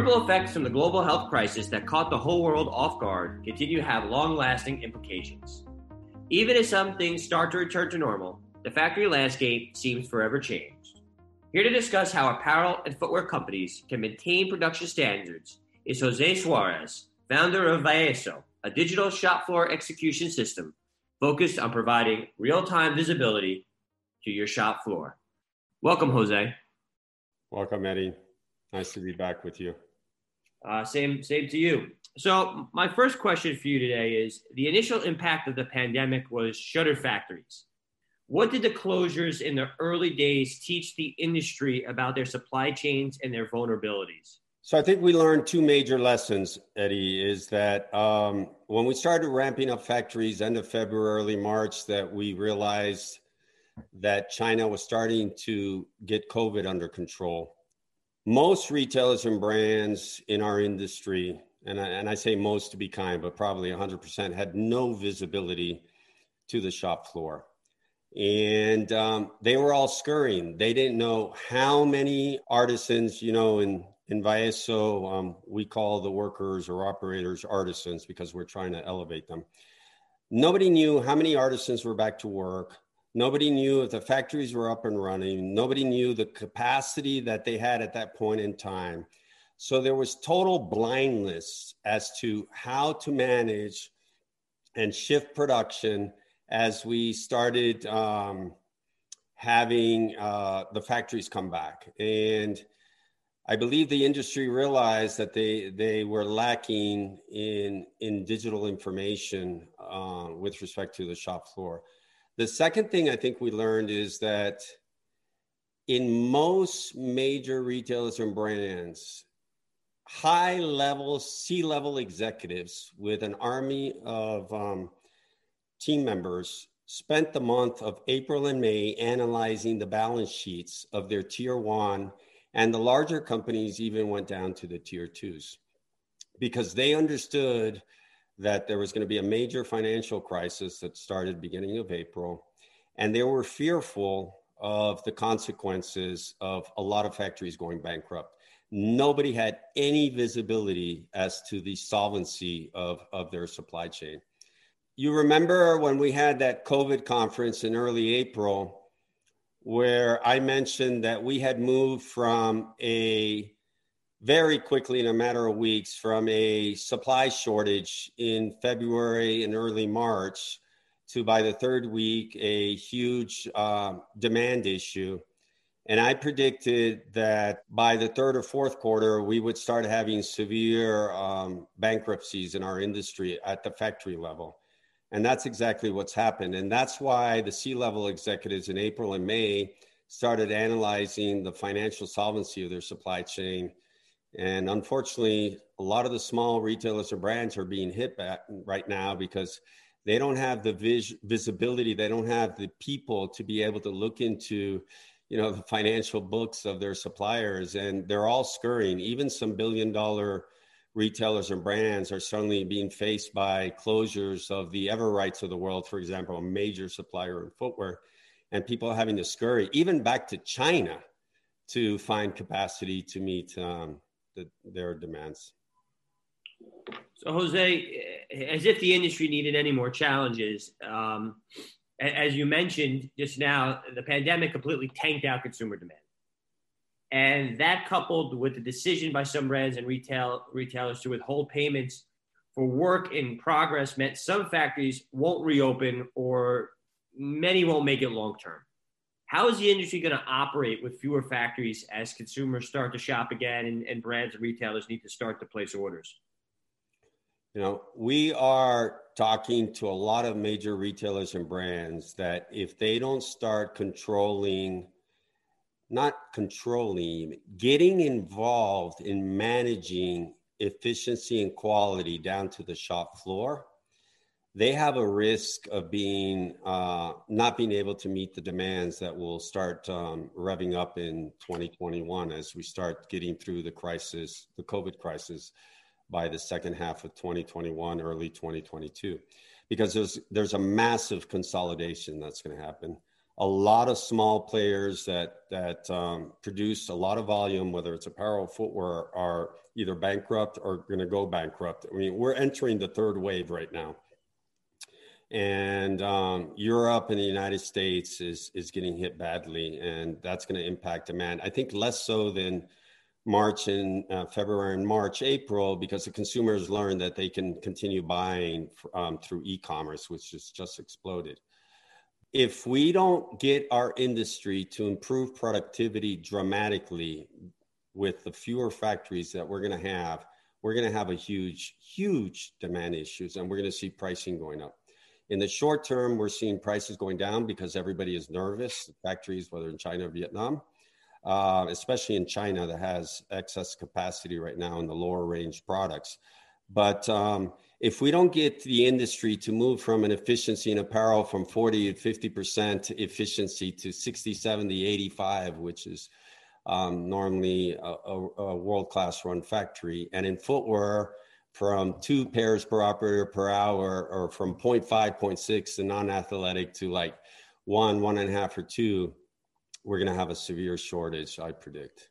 Ripple effects from the global health crisis that caught the whole world off guard continue to have long lasting implications. Even as some things start to return to normal, the factory landscape seems forever changed. Here to discuss how apparel and footwear companies can maintain production standards is Jose Suarez, founder of Vaēso, a digital shop floor execution system focused on providing real time visibility to your shop floor. Welcome, Jose. Welcome, Eddie. Nice to be back with you. Uh, same, same to you. So, my first question for you today is: the initial impact of the pandemic was shuttered factories. What did the closures in the early days teach the industry about their supply chains and their vulnerabilities? So, I think we learned two major lessons, Eddie. Is that um, when we started ramping up factories end of February, early March, that we realized that China was starting to get COVID under control most retailers and brands in our industry, and I, and I say most to be kind, but probably 100% had no visibility to the shop floor. And um, they were all scurrying. They didn't know how many artisans, you know, in, in Vaēso, um, we call the workers or operators artisans because we're trying to elevate them. Nobody knew how many artisans were back to work, Nobody knew if the factories were up and running. Nobody knew the capacity that they had at that point in time. So there was total blindness as to how to manage and shift production as we started um, having uh, the factories come back. And I believe the industry realized that they they were lacking in in digital information uh, with respect to the shop floor. The second thing I think we learned is that in most major retailers and brands, high level, C level executives with an army of um, team members spent the month of April and May analyzing the balance sheets of their tier one, and the larger companies even went down to the tier twos because they understood that there was going to be a major financial crisis that started beginning of April, and they were fearful of the consequences of a lot of factories going bankrupt. Nobody had any visibility as to the solvency of, of their supply chain. You remember when we had that COVID conference in early April, where I mentioned that we had moved from a very quickly in a matter of weeks from a supply shortage in February and early March to by the third week a huge uh, demand issue. And I predicted that by the third or fourth quarter, we would start having severe um, bankruptcies in our industry at the factory level. And that's exactly what's happened. And that's why the C level executives in April and May started analyzing the financial solvency of their supply chain and unfortunately, a lot of the small retailers or brands are being hit back right now because they don't have the vis- visibility, they don't have the people to be able to look into, you know, the financial books of their suppliers, and they're all scurrying. Even some billion-dollar retailers and brands are suddenly being faced by closures of the ever rights of the world, for example, a major supplier in footwear, and people having to scurry even back to China to find capacity to meet um, the, their demands. So, Jose, as if the industry needed any more challenges, um, as you mentioned just now, the pandemic completely tanked out consumer demand. And that coupled with the decision by some brands and retail retailers to withhold payments for work in progress meant some factories won't reopen or many won't make it long term. How is the industry going to operate with fewer factories as consumers start to shop again and, and brands and retailers need to start to place orders? You know, we are talking to a lot of major retailers and brands that if they don't start controlling, not controlling, getting involved in managing efficiency and quality down to the shop floor, they have a risk of being uh, not being able to meet the demands that will start um, revving up in 2021 as we start getting through the crisis, the COVID crisis, by the second half of 2021, early 2022, because there's there's a massive consolidation that's going to happen. A lot of small players that that um, produce a lot of volume, whether it's apparel, footwear, are either bankrupt or going to go bankrupt. I mean, we're entering the third wave right now and um, Europe and the United States is is getting hit badly, and that's going to impact demand. I think less so than March and uh, February and March, April, because the consumers learned that they can continue buying um, through e-commerce, which has just exploded. If we don't get our industry to improve productivity dramatically with the fewer factories that we're going to have, we're going to have a huge, huge demand issues, and we're going to see pricing going up. In the short term, we're seeing prices going down because everybody is nervous, factories, whether in China or Vietnam, uh, especially in China that has excess capacity right now in the lower range products. But um, if we don't get the industry to move from an efficiency in apparel from 40 to 50% efficiency to 60, 70, 85, which is um, normally a, a, a world class run factory, and in footwear, from two pairs per operator per hour or from 0.5 0.6 the non-athletic to like one one and a half or two we're going to have a severe shortage i predict.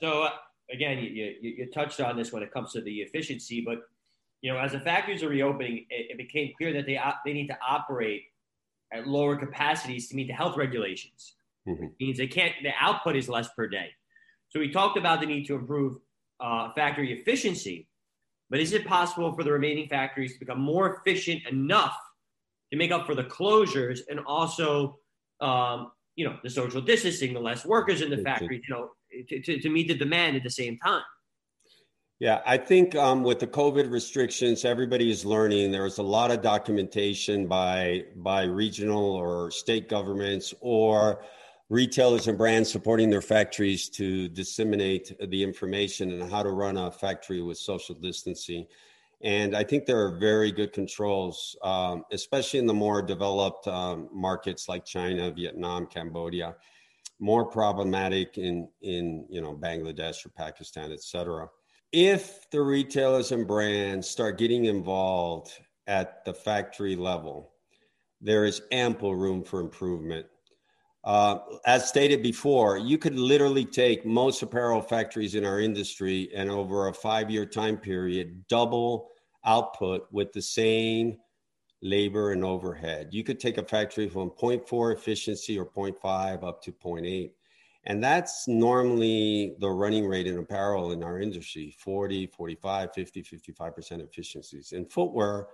So uh, again you, you, you, touched on this when it comes to the efficiency but you know as the factories are reopening it, it became clear that they they need to operate at lower capacities to meet the health regulations. Mm-hmm. means they can't the output is less per day. So we talked about the need to improve uh, factory efficiency but is it possible for the remaining factories to become more efficient enough to make up for the closures and also, um, you know, the social distancing, the less workers in the factories, you know, to, to, to meet the demand at the same time? Yeah, I think um, with the COVID restrictions, everybody is learning. There's a lot of documentation by by regional or state governments or retailers and brands supporting their factories to disseminate the information and how to run a factory with social distancing. And I think there are very good controls, um, especially in the more developed um, markets like China, Vietnam, Cambodia. More problematic in in you know Bangladesh or Pakistan, et cetera. If the retailers and brands start getting involved at the factory level, there is ample room for improvement uh, as stated before, you could literally take most apparel factories in our industry and over a five year time period, double output with the same labor and overhead. You could take a factory from 0.4 efficiency or 0.5 up to 0.8. And that's normally the running rate in apparel in our industry 40, 45, 50, 55% efficiencies. In footwear,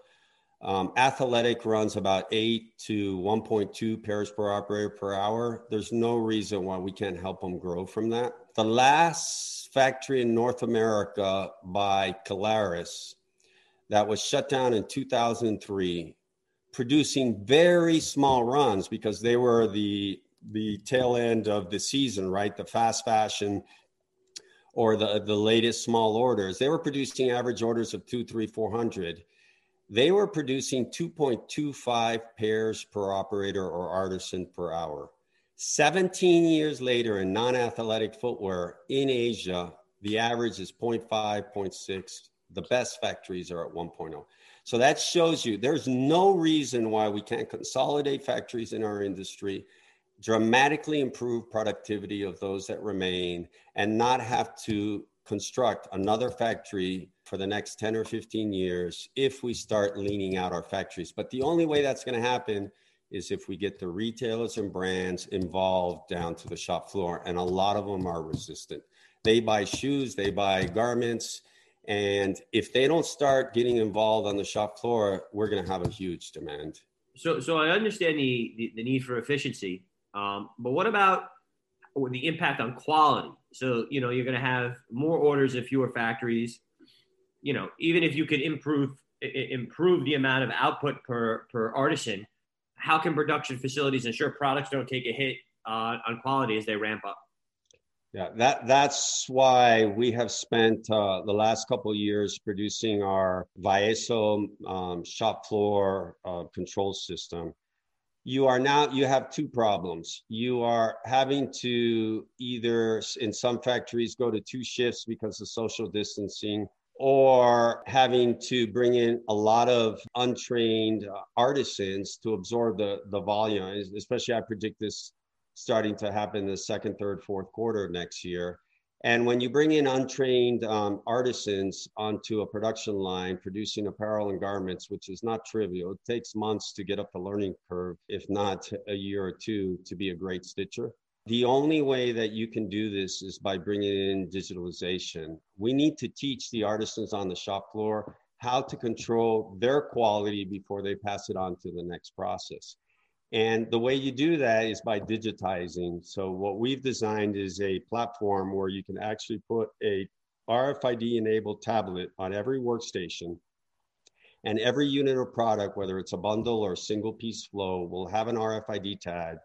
um, athletic runs about eight to 1.2 pairs per operator per hour. There's no reason why we can't help them grow from that. The last factory in North America by Caleres that was shut down in 2003, producing very small runs because they were the the tail end of the season, right? The fast fashion or the the latest small orders. They were producing average orders of two, three, four hundred they were producing 2.25 pairs per operator or artisan per hour. 17 years later, in non athletic footwear in Asia, the average is 0.5, 0.6. The best factories are at 1.0. So that shows you there's no reason why we can't consolidate factories in our industry, dramatically improve productivity of those that remain, and not have to construct another factory for the next 10 or 15 years if we start leaning out our factories. But the only way that's going to happen is if we get the retailers and brands involved down to the shop floor. And a lot of them are resistant. They buy shoes, they buy garments. And if they don't start getting involved on the shop floor, we're going to have a huge demand. So, so I understand the, the, the need for efficiency. Um, but what about the impact on quality? So, you know, you're going to have more orders at fewer factories you know, even if you could improve improve the amount of output per per artisan, how can production facilities ensure products don't take a hit uh, on quality as they ramp up? Yeah, that that's why we have spent uh, the last couple years producing our Vaēso um, shop floor uh, control system. You are now you have two problems. You are having to either in some factories go to two shifts because of social distancing, or having to bring in a lot of untrained uh, artisans to absorb the the volume. Especially, I predict this starting to happen the second, third, fourth quarter of next year. And when you bring in untrained um, artisans onto a production line producing apparel and garments, which is not trivial, it takes months to get up the learning curve, if not a year or two, to be a great stitcher. The only way that you can do this is by bringing in digitalization. We need to teach the artisans on the shop floor how to control their quality before they pass it on to the next process. And the way you do that is by digitizing. So what we've designed is a platform where you can actually put a RFID enabled tablet on every workstation and every unit of product, whether it's a bundle or a single piece flow, will have an RFID tag.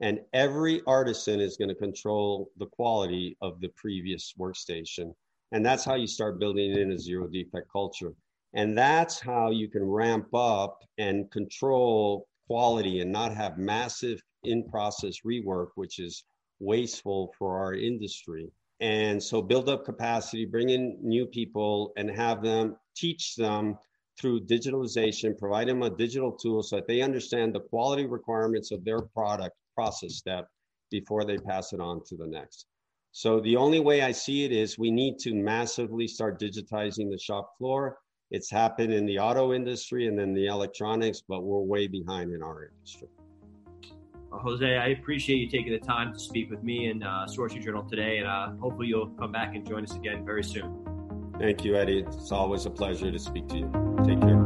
And every artisan is going to control the quality of the previous workstation. And that's how you start building in a zero defect culture. And that's how you can ramp up and control quality and not have massive in process rework, which is wasteful for our industry. And so build up capacity, bring in new people and have them teach them through digitalization, provide them a digital tool so that they understand the quality requirements of their product process step before they pass it on to the next. So the only way I see it is we need to massively start digitizing the shop floor it's happened in the auto industry and then the electronics, but we're way behind in our industry. Well, Jose, I appreciate you taking the time to speak with me and uh, Sourcing Journal today, and uh, hopefully you'll come back and join us again very soon. Thank you, Eddie. It's always a pleasure to speak to you. Take care.